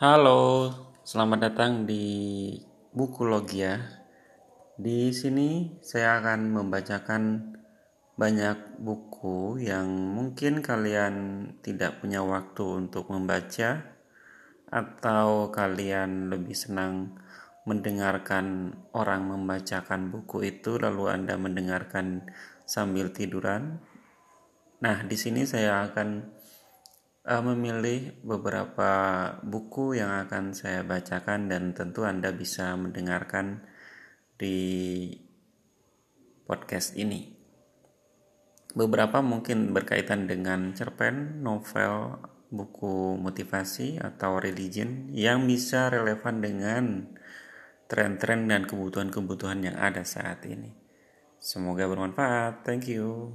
Halo, selamat datang di buku Logia. Di sini saya akan membacakan banyak buku yang mungkin kalian tidak punya waktu untuk membaca atau kalian lebih senang mendengarkan orang membacakan buku itu lalu Anda mendengarkan sambil tiduran. Nah, di sini saya akan uh, memilih beberapa buku yang akan saya bacakan dan tentu Anda bisa mendengarkan di podcast ini. Beberapa mungkin berkaitan dengan cerpen, novel, buku motivasi atau religion yang bisa relevan dengan tren-tren dan kebutuhan-kebutuhan yang ada saat ini. Semoga bermanfaat. Thank you.